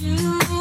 you.